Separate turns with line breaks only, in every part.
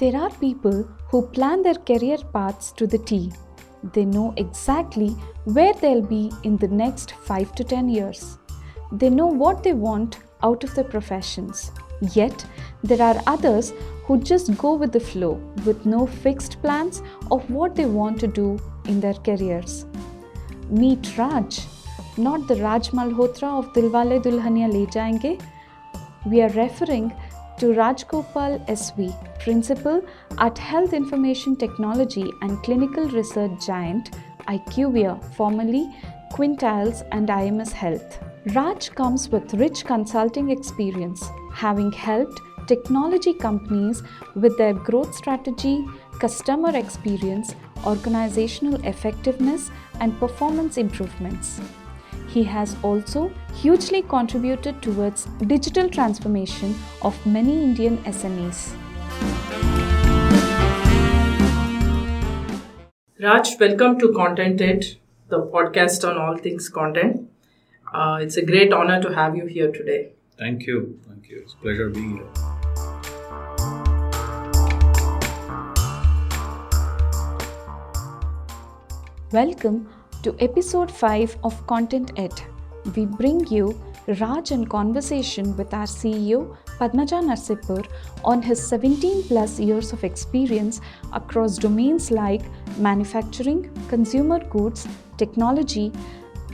There are people who plan their career paths to the T. They know exactly where they'll be in the next 5 to 10 years. They know what they want out of their professions. Yet, there are others who just go with the flow with no fixed plans of what they want to do in their careers. Meet Raj, not the Raj Malhotra of Dilwale Dulhania Le Jayenge. We are referring to Rajgopal SV, Principal at Health Information Technology and Clinical Research Giant IQVIA, formerly Quintiles and IMS Health. Raj comes with rich consulting experience, having helped technology companies with their growth strategy, customer experience, organizational effectiveness, and performance improvements. He has also hugely contributed towards digital transformation of many Indian SMEs.
Raj, welcome to Content Ed, the podcast on all things content. Uh, it's a great honor to have you here today.
Thank you. Thank you. It's a pleasure being here.
Welcome to episode 5 of Content Ed. We bring you Raj in conversation with our CEO Padmaja Narsipur on his 17 plus years of experience across domains like manufacturing, consumer goods, technology,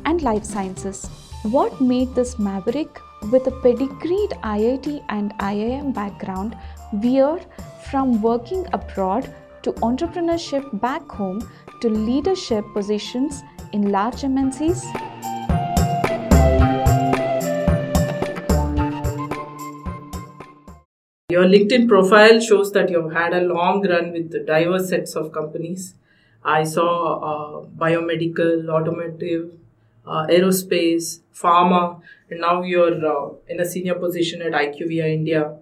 and life sciences. What made this maverick with a pedigreed IIT and IIM background veer from working abroad to entrepreneurship back home to leadership positions in large MNCs?
Your LinkedIn profile shows that you've had a long run with diverse sets of companies. I saw uh, biomedical, automotive, uh, aerospace, pharma, and now you're uh, in a senior position at IQVIA India.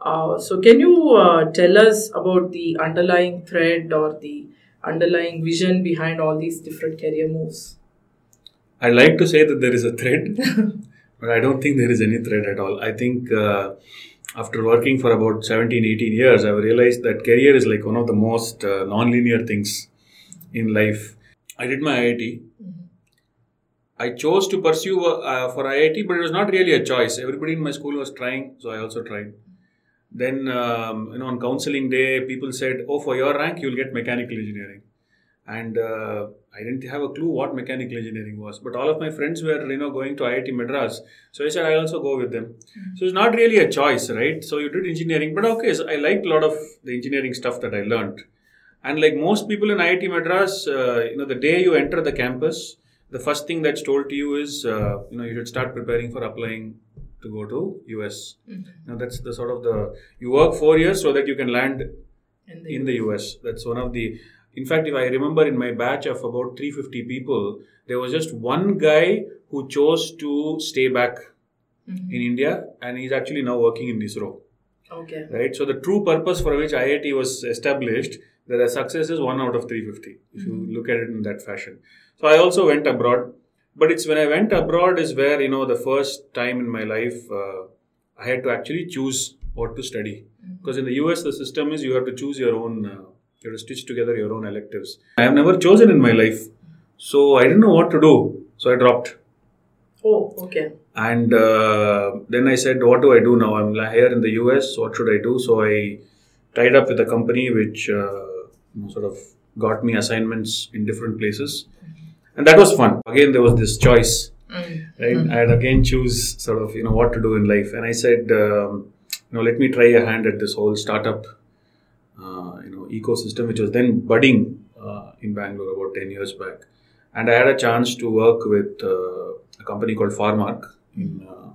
Uh, so, can you uh, tell us about the underlying thread or the underlying vision behind all these different career moves?
I like to say that there is a thread, but I don't think there is any thread at all. I think uh, after working for about 17, 18 years, I've realized that career is like one of the most uh, non-linear things in life. I did my IIT. I chose to pursue uh, for IIT, but it was not really a choice. Everybody in my school was trying, so I also tried. Then, um, you know, on counseling day, people said, "Oh, for your rank, you'll get mechanical engineering," and uh, I didn't have a clue what mechanical engineering was. But all of my friends were, you know, going to IIT Madras, so I said I'll also go with them. Mm-hmm. So it's not really a choice, right? So you did engineering, but okay, so I liked a lot of the engineering stuff that I learned. And like most people in IIT Madras, uh, you know, the day you enter the campus, the first thing that's told to you is, uh, you know, you should start preparing for applying to go to US. Mm-hmm. Now that's the sort of the you work four years so that you can land in the, in US. the US. That's one of the. In fact, if I remember in my batch of about 350 people, there was just one guy who chose to stay back mm-hmm. in India, and he's actually now working in this ISRO.
Okay.
Right. So the true purpose for which IIT was established, the success is one out of 350. If mm-hmm. you look at it in that fashion. So I also went abroad but it's when I went abroad is where you know the first time in my life uh, I had to actually choose what to study mm-hmm. because in the US the system is you have to choose your own uh, you have to stitch together your own electives. I have never chosen in my life, so I didn't know what to do, so I dropped.
Oh, okay.
And uh, then I said, what do I do now? I'm here in the US. What should I do? So I tied up with a company which uh, sort of got me assignments in different places and that was fun. Again, there was this choice, mm. right? Mm. I'd again choose sort of you know what to do in life, and I said, um, you know, let me try a hand at this whole startup, uh, you know, ecosystem, which was then budding uh, in Bangalore about ten years back, and I had a chance to work with uh, a company called Pharmarc in uh,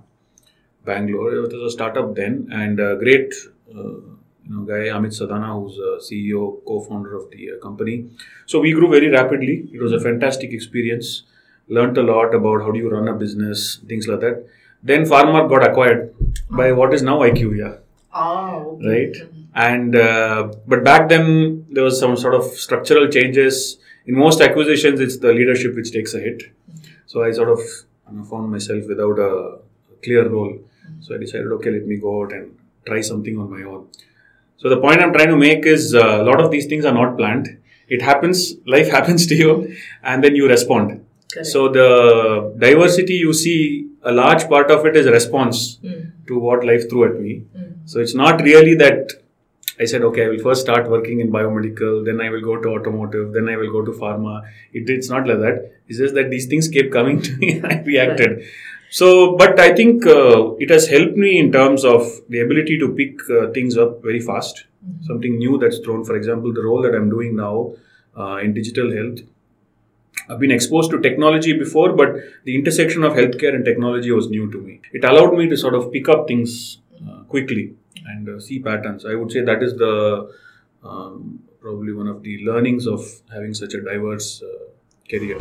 Bangalore. It was a startup then, and a great uh, you know, guy Amit Sadana, who's a CEO, co-founder of the uh, company. So we grew very rapidly. It was a fantastic experience. Learned a lot about how do you run a business, things like that. Then Pharmarc got acquired by what is now IQVIA.
Oh,
okay. right. And uh, but back then there was some sort of structural changes. In most acquisitions, it's the leadership which takes a hit. So I sort of you know, found myself without a clear role. So I decided, okay, let me go out and try something on my own. So the point I'm trying to make is uh, a lot of these things are not planned. It happens, life happens to you, and then you respond.
Correct.
So the diversity you see, a large part of it is response
Mm.
to what life threw at me.
Mm.
So it's not really that I said, okay, I will first start working in biomedical, then I will go to automotive, then I will go to pharma. It, it's not like that. It's just that these things kept coming to me and I reacted. So, but I think uh, it has helped me in terms of the ability to pick uh, things up very fast. Something new that's thrown. For example, the role that I'm doing now uh, in digital health. I've been exposed to technology before, but the intersection of healthcare and technology was new to me. It allowed me to sort of pick up things uh, quickly and uh, see patterns. I would say that is the um, probably one of the learnings of having such a diverse uh, career.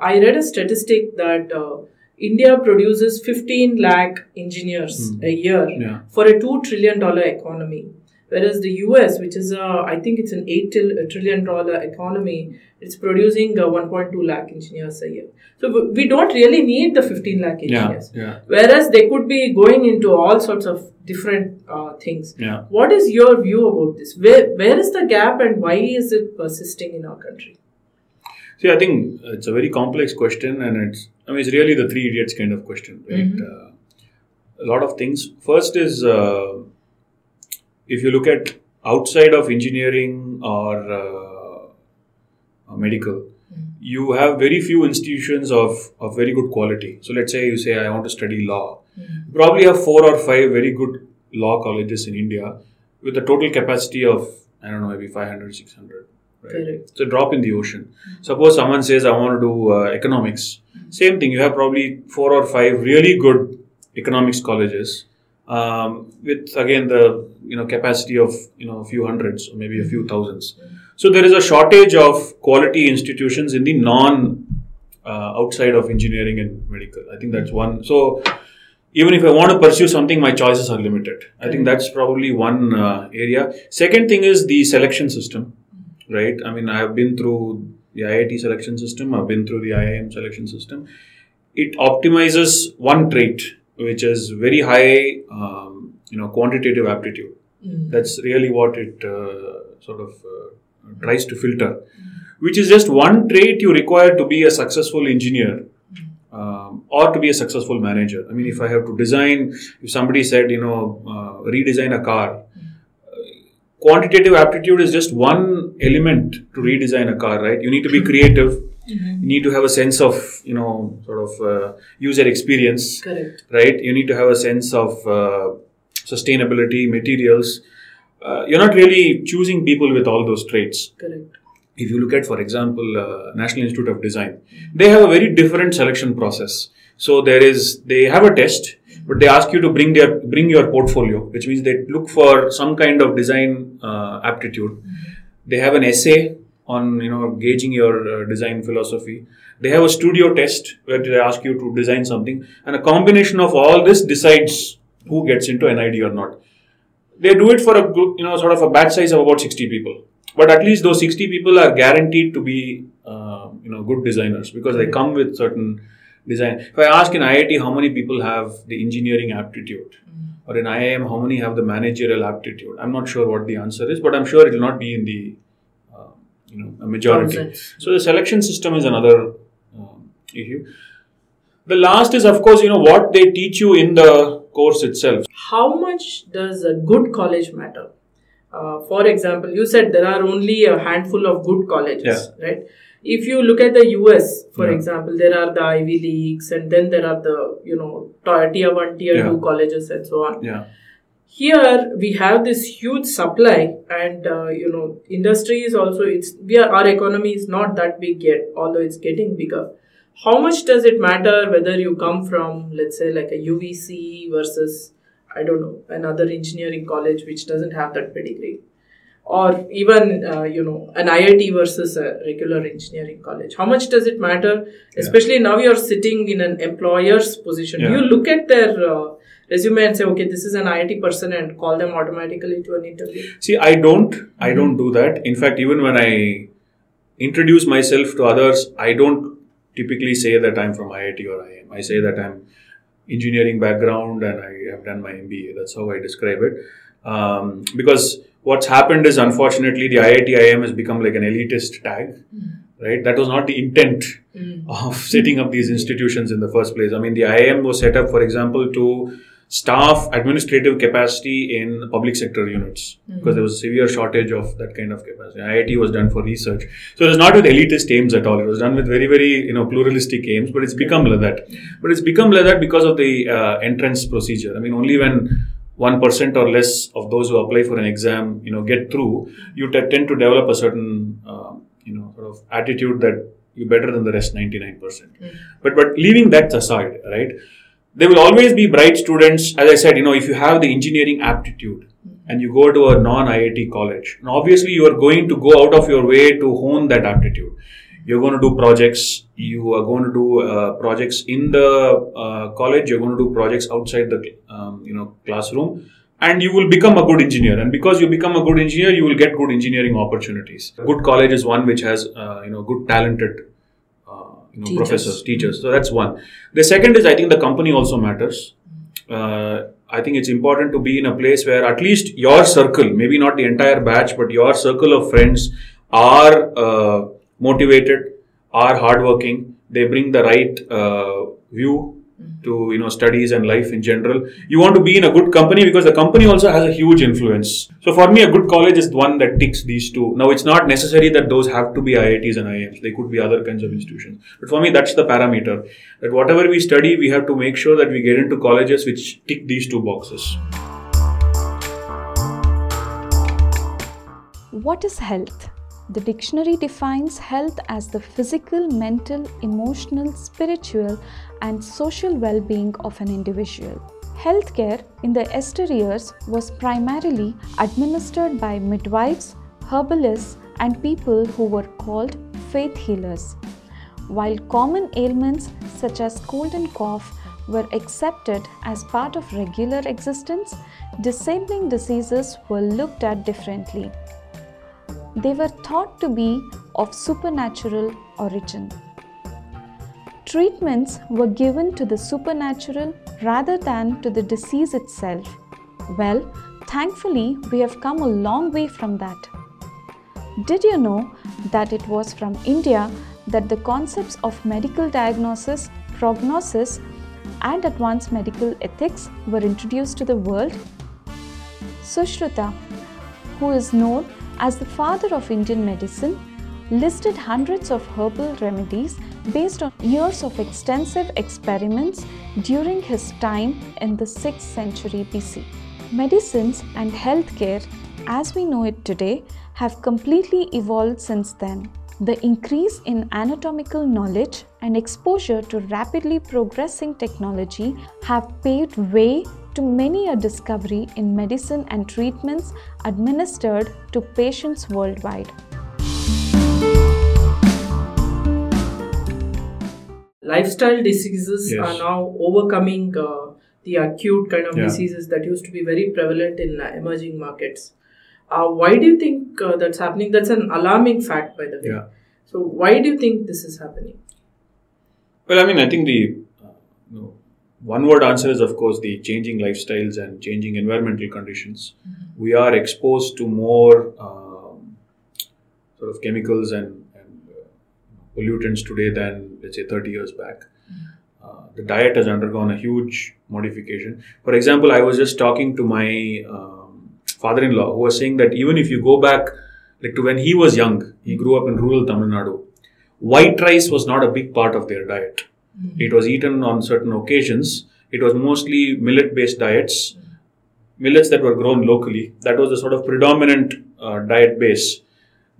I read a statistic that uh, India produces 15 lakh engineers
Hmm.
a year
Yeah.
for a 2 trillion dollar economy. Whereas the US, which is a, I think it's an 8 til- trillion dollar economy, it's producing uh, 1.2 lakh engineers a year. So we don't really need the 15 lakh
Yeah,
engineers.
yeah,
Whereas they could be going into all sorts of different uh, things.
yeah.
What is your view about this? Where, where is the gap and why is it persisting in our country?
See, I think it's a very complex question, and it's I mean it's really the three idiots kind of question, right? Uh, a lot of things. First is uh, if you look at outside of engineering or uh, medical, you have very few institutions of, of very good quality. So let's say you say I want to study law. You probably have four or five very good law colleges in India with a total capacity of I don't know maybe 500 600 right?
Correct.
it's a drop in the ocean suppose someone says I want to do uh, economics same thing you have probably four or five really good economics colleges um, with again the you know capacity of you know a few hundreds or maybe a few thousands so there is a shortage of quality institutions in the non uh, outside of engineering and medical i think that's one so even if I want to pursue something, my choices are limited. I think that's probably one uh, area. Second thing is the selection system, right? I mean, I have been through the IIT selection system, I've been through the IIM selection system. It optimizes one trait, which is very high, um, you know, quantitative aptitude. That's really what it uh, sort of uh, tries to filter, which is just one trait you require to be a successful engineer um, or to be a successful manager. I mean, if I have to design, if somebody said, you know, uh, redesign a car, quantitative aptitude is just one element to redesign a car, right? You need to be creative. You need to have a sense of, you know, sort of uh, user experience,
Correct.
right? You need to have a sense of uh, sustainability, materials. Uh, you're not really choosing people with all those traits
Correct.
If you look at, for example, uh, National Institute of Design, they have a very different selection process. So there is, they have a test, but they ask you to bring their bring your portfolio, which means they look for some kind of design uh, aptitude. They have an essay on you know gauging your uh, design philosophy. They have a studio test where they ask you to design something, and a combination of all this decides who gets into NID or not they do it for a you know, sort of a batch size of about 60 people. But at least those 60 people are guaranteed to be, uh, you know, good designers because they come with certain design. If I ask in IIT how many people have the engineering aptitude, or in IIM how many have the managerial aptitude, I'm not sure what the answer is, but I'm sure it will not be in the, uh, you know, a majority. So the selection system is another um, issue. The last is, of course, you know, what they teach you in the course itself.
How much does a good college matter? Uh, for example, you said there are only a handful of good colleges, right? If you look at the US, for
Yeah.
example, there are the Ivy Leagues, and then there are the you know tier one, tier
Yeah.
two colleges, and so on.
Yeah.
Here we have this huge supply, and uh, you know, industry is also it's we are our economy is not that big yet, although it's getting bigger. How much does it matter whether you come from, let's say, like a UVC versus I don't know another engineering college which doesn't have that pedigree, or even uh, you know an IIT versus a regular engineering college? How much does it matter? Especially now you're sitting in an employer's position.
Yeah.
You look at their uh, resume and say, okay, this is an IIT person, and call them automatically to an interview.
See, I don't, I don't do that. In fact, even when I introduce myself to others, I don't typically say that I'm from IIT or IIM. I say that I'm engineering background and I have done my MBA. That's how I describe it. Um, because what's happened is unfortunately the IIT IIM has become like an elitist tag, right? That was not the intent of setting up these institutions in the first place. I mean, the IIM was set up, for example, to staff administrative capacity in public sector units because there was a severe shortage of that kind of capacity. IIT was done for research, so it was not with elitist aims at all. It was done with very, very you know pluralistic aims, but it's become like that. But it's become like that because of the uh, entrance procedure. I mean, only when one percent or less of those who apply for an exam, you know, get through, you t- tend to develop a certain, uh, you know, sort of attitude that you're better than the rest, ninety nine percent. But but leaving that aside, right? There will always be bright students. As I said, you know, if you have the engineering aptitude and you go to a non IIT college, and obviously you are going to go out of your way to hone that aptitude. You're going to do projects. You are going to do uh, projects in the uh, college. You're going to do projects outside the um, you know classroom, and you will become a good engineer. And because you become a good engineer, you will get good engineering opportunities. A good college is one which has uh, you know good talented you know,
Teachers.
professors, teachers. So that's one. The second is I think the company also matters. Uh, I think it's important to be in a place where at least your circle, maybe not the entire batch, but your circle of friends are uh, motivated, are hardworking. They bring the right uh, view to you know studies and life in general. You want to be in a good company because the company also has a huge influence. So for me, a good college is one that ticks these two. Now it's not necessary that those have to be IITs and IIMs. They could be other kinds of institutions. But for me, that's the parameter. That whatever we study, we have to make sure that we get into colleges which tick these two boxes.
What is health? The dictionary defines health as the physical, mental, emotional, spiritual, and social well being of an individual. Healthcare in the Esther years was primarily administered by midwives, herbalists, and people who were called faith healers. While common ailments such as cold and cough were accepted as part of regular existence, disabling diseases were looked at differently. They were thought to be of supernatural origin. Treatments were given to the supernatural rather than to the disease itself. Well, thankfully, we have come a long way from that. Did you know that it was from India that the concepts of medical diagnosis, prognosis, and advanced medical ethics were introduced to the world? Sushruta, who is known as the father of Indian medicine, listed hundreds of herbal remedies based on years of extensive experiments during his time in the 6th century BC. Medicines and healthcare, as we know it today, have completely evolved since then. The increase in anatomical knowledge and exposure to rapidly progressing technology have paved way to many a discovery in medicine and treatments administered to patients worldwide.
lifestyle diseases
Yes.
are now overcoming uh, the acute kind of
Yeah.
diseases that used to be very prevalent in uh, emerging markets. Uh, why do you think uh, that's happening? That's an alarming fact, by the way.
Yeah.
So, why do you think this is happening?
Well, I mean, I think the you know, one word answer is, of course, the changing lifestyles and changing environmental conditions. We are exposed to more um, sort of chemicals and, and uh, pollutants today than, let's say, 30 years back. Uh, the diet has undergone a huge modification. For example, I was just talking to my um, father in law who was saying that even if you go back like to when he was young, he grew up in rural Tamil Nadu white rice was not a big part of their diet. Hmm. It was eaten on certain occasions. It was mostly millet based diets, millets that were grown locally. That was the sort of predominant uh, diet base.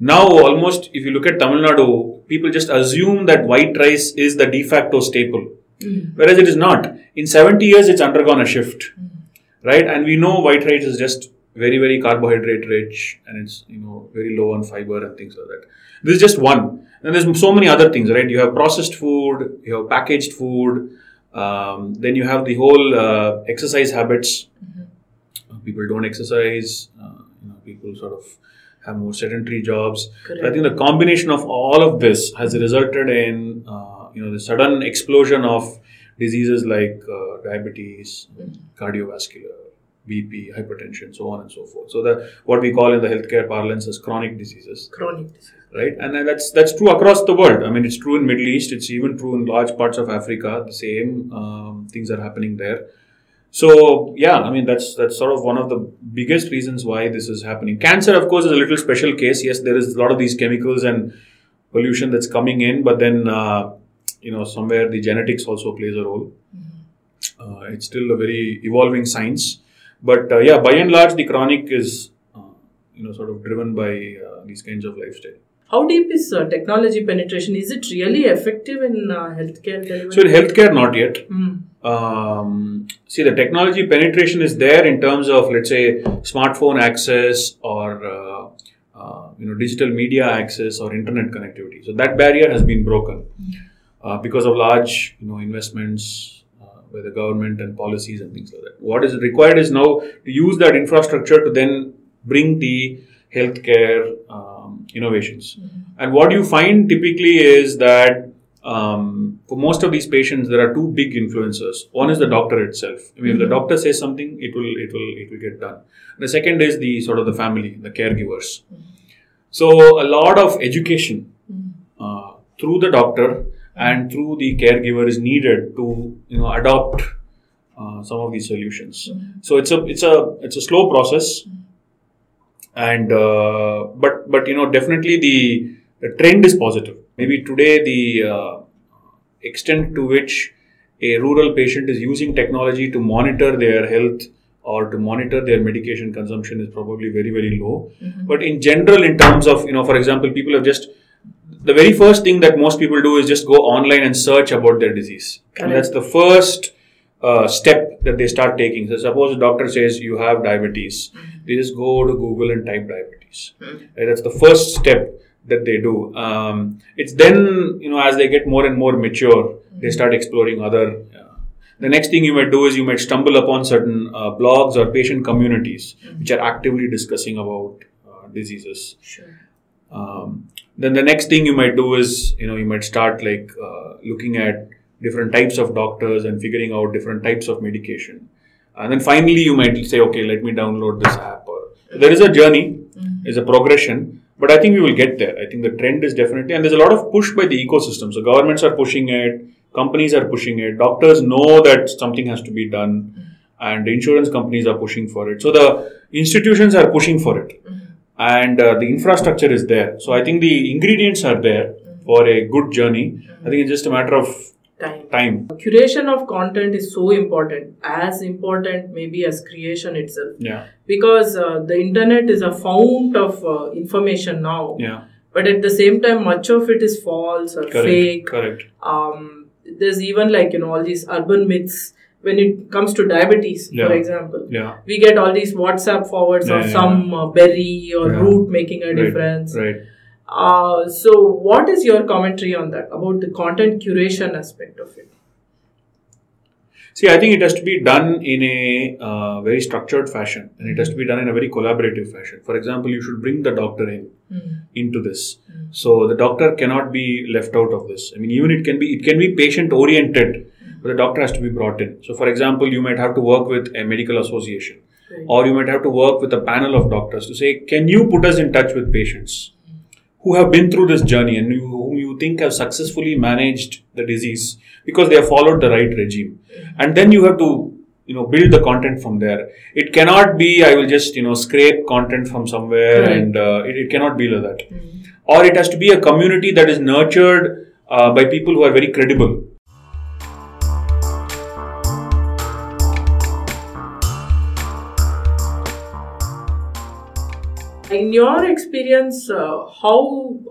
Now, almost if you look at Tamil Nadu, people just assume that white rice is the de facto staple, hmm. whereas it is not. In 70 years, it's undergone a shift, hmm. right? And we know white rice is just very, very carbohydrate rich and it's, you know, very low on fiber and things like that. This is just one. And there's so many other things, right? You have processed food, you have packaged food, um, then you have the whole uh, exercise habits. Uh, People don't exercise, uh, you know, people sort of have more sedentary jobs. So I think the combination of all of this has resulted in, uh, you know, the sudden explosion of diseases like uh, diabetes, cardiovascular, BP, hypertension, so on and so forth. So the what we call in the healthcare parlance as chronic diseases,
Chronic disease.
Right? And that's that's true across the world. I mean, it's true in Middle East. It's even true in large parts of Africa. The same um, things are happening there. So yeah, I mean that's that's sort of one of the biggest reasons why this is happening. Cancer, of course, is a little special case. Yes, there is a lot of these chemicals and pollution that's coming in, but then uh, you know somewhere the genetics also plays a role. Uh, it's still a very evolving science, but uh, yeah, by and large, the chronic is uh, you know sort of driven by uh, these kinds of lifestyle.
How deep is uh, technology penetration? Is it really effective in uh, healthcare delivery?
So in healthcare, not yet.
Hmm.
um, see the technology penetration is there in terms of let's say smartphone access or uh, uh, you know digital media access or internet connectivity so that barrier has been broken uh, because of large you know investments uh, by the government and policies and things like that what is required is now to use that infrastructure to then bring the healthcare um, innovations and what you find typically is that um, for most of these patients, there are two big influencers. One is the doctor itself. I mean, if the doctor says something, it will it will it will get done. The second is the sort of the family, the caregivers. So a lot of education uh, through the doctor and through the caregiver is needed to you know adopt uh, some of these solutions. So it's a it's a it's a slow process, and uh, but but you know definitely the the trend is positive. Maybe today the uh, extent to which a rural patient is using technology to monitor their health or to monitor their medication consumption is probably very very low. But in general, in terms of you know, for example, people have just the very first thing that most people do is just go online and search about their disease, and that's the first uh, step that they start taking. So, suppose a doctor says you have diabetes, they just go to Google and type diabetes. Right, that's the first step that they do. Um, it's then you know as they get more and more mature, they start exploring other. Uh, the next thing you might do is you might stumble upon certain uh, blogs or patient communities which are actively discussing about uh, diseases.
Sure.
Um, then the next thing you might do is you know you might start like uh, looking at different types of doctors and figuring out different types of medication and then finally you might say okay let me download this app there is a journey mm-hmm. is a progression but i think we will get there. I think the trend is definitely and there's a lot of push by the ecosystem. So governments are pushing it companies are pushing it doctors know that something has to be done mm-hmm. and insurance companies are pushing for it. So the institutions are pushing for it. Mm-hmm. And uh, the infrastructure is there. So I think the ingredients are there for a good journey. I think it's just a matter of
Time.
time.
Curation of content is so important, as important maybe as creation itself.
Yeah,
Because uh, the internet is a fount of uh, information now.
yeah,
But at the same time, much of it is false or
correct,
fake.
correct.
um, there's even like you know all these urban myths when it comes to diabetes
Yeah.
for example
Yeah,
we get all these whatsapp forwards
Yeah,
of some uh, berry or root making a
right,
difference
Right.
Uh, so what is your commentary on that about the content curation aspect of it
See, I think it has to be done in a uh, very structured fashion, and it has to be done in a very collaborative fashion. For example, you should bring the doctor in into this, so the doctor cannot be left out of this. I mean, even it can be it can be patient oriented, but the doctor has to be brought in. So, for example, you might have to work with a medical association,
Right.
or you might have to work with a panel of doctors to say, can you put us in touch with patients who have been through this journey and you, whom you think have successfully managed the disease because they have followed the right regime, and then you have to you know build the content from there. It cannot be I will just you know scrape content from somewhere
Right.
and uh, it, it cannot be like that, or it has to be a community that is nurtured uh, by people who are very credible.
In your experience uh, how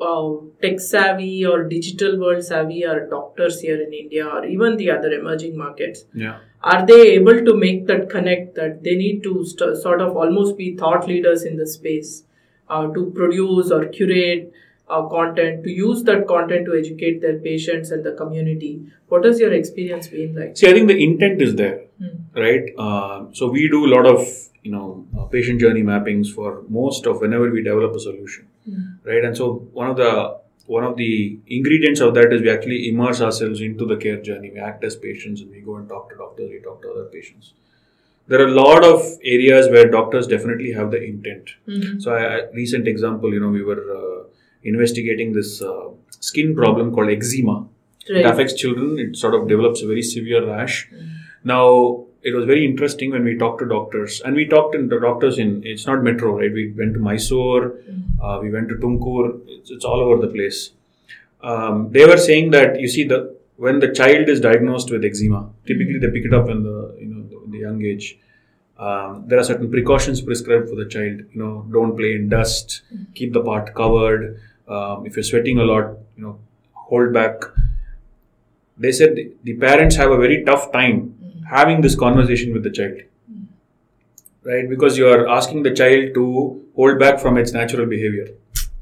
uh, tech savvy or digital world savvy are doctors here in india or even the other emerging markets
Yeah.
are they able to make that connect that they need to st- sort of almost be thought leaders in the space uh, to produce or curate uh, content to use that content to educate their patients and the community what has your experience been like
See, I think the intent is there,
Hmm.
right? Uh, so we do a lot of you know uh, patient journey mappings for most of whenever we develop a solution, right? And so one of the one of the ingredients of that is we actually immerse ourselves into the care journey. We act as patients and we go and talk to doctors, we talk to other patients. There are a lot of areas where doctors definitely have the intent.
Mhm.
So, a recent example, you know, we were uh, investigating this uh, skin problem called eczema. It affects children. It sort of develops a very severe rash. Now, it was very interesting when we talked to doctors, and we talked to the doctors in. It's not metro, right? We went to Mysore, uh, we went to Tumkur. It's, it's all over the place. Um, they were saying that you see the when the child is diagnosed with eczema, typically they pick it up in the you know in the young age. Um, there are certain precautions prescribed for the child. You know, don't play in dust, keep the part covered. Um, if you're sweating a lot, you know, hold back. They said the, the parents have a very tough time having this conversation with the child, right? Because you are asking the child to hold back from its natural behavior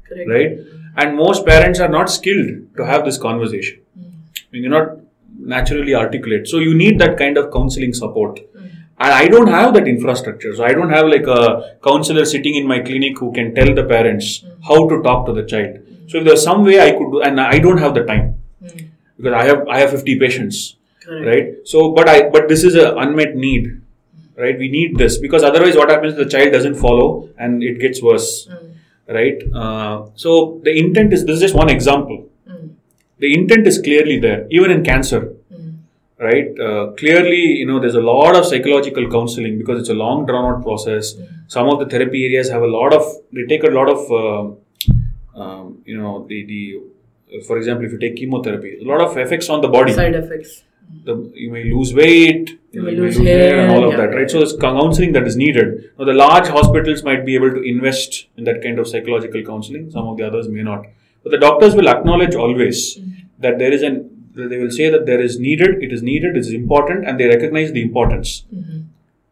Correct.
right? And most parents are not skilled to have this conversation. Hmm. Mean, you're not naturally articulate, so you need that kind of counseling support. Hmm. And I don't have that infrastructure, so I don't have like a counselor sitting in my clinic who can tell the parents hmm. how to talk to the child. So if there's some way I could do, and I don't have the time
Mm.
because I have I have 50 patients, Right? So, but I but this is an unmet need, right? We need this because otherwise, what happens? The child doesn't follow, and it gets worse
Mm.
right? Uh, so the intent is this is just one example.
Mm.
The intent is clearly there, even in cancer,
Mm.
right? Uh, clearly, you know, there's a lot of psychological counseling because it's a long drawn out process. Some of the therapy areas have a lot of they take a lot of um um, you know the the for example, if you take chemotherapy, a lot of effects on the body.
Side effects.
The, you may lose weight,
You may lose hair,
and all of
yeah.
that, right? So it's counseling that is needed. Now, the large hospitals might be able to invest in that kind of psychological counseling. Some of the others may not. But the doctors will acknowledge always mm-hmm. that there is an. They will say that there is needed. It is needed. It is important, and they recognize the importance. Mm-hmm.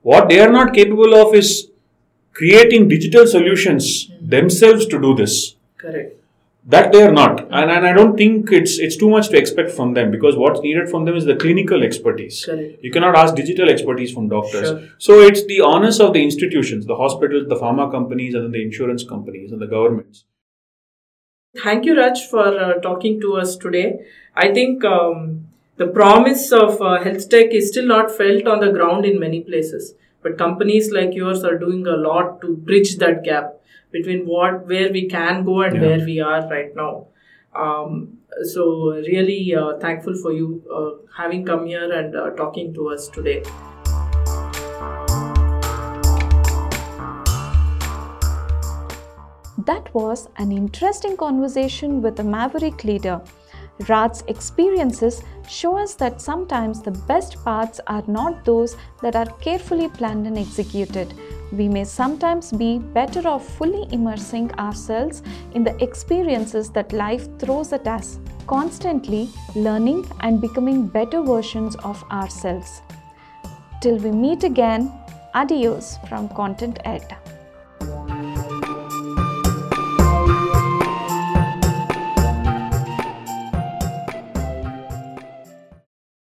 What they are not capable of is creating digital solutions mm-hmm. themselves to do this
Correct.
That they are not and, and i don't think it's it's too much to expect from them because what's needed from them is the clinical expertise
Correct.
you cannot ask digital expertise from doctors
Sure.
so it's the honors of the institutions the hospitals the pharma companies and then the insurance companies and the governments
Thank you, Raj, for uh, talking to us today. I think um, the promise of uh, health tech is still not felt on the ground in many places, but companies like yours are doing a lot to bridge that gap between what where we can go and
Yeah.
where we are right now. Um, so, really uh, thankful for you uh, having come here and uh, talking to us today.
That was an interesting conversation with a maverick leader. Raj's experiences show us that sometimes the best paths are not those that are carefully planned and executed. We may sometimes be better off fully immersing ourselves in the experiences that life throws at us, constantly learning and becoming better versions of ourselves. Till we meet again, adios from Content Ed.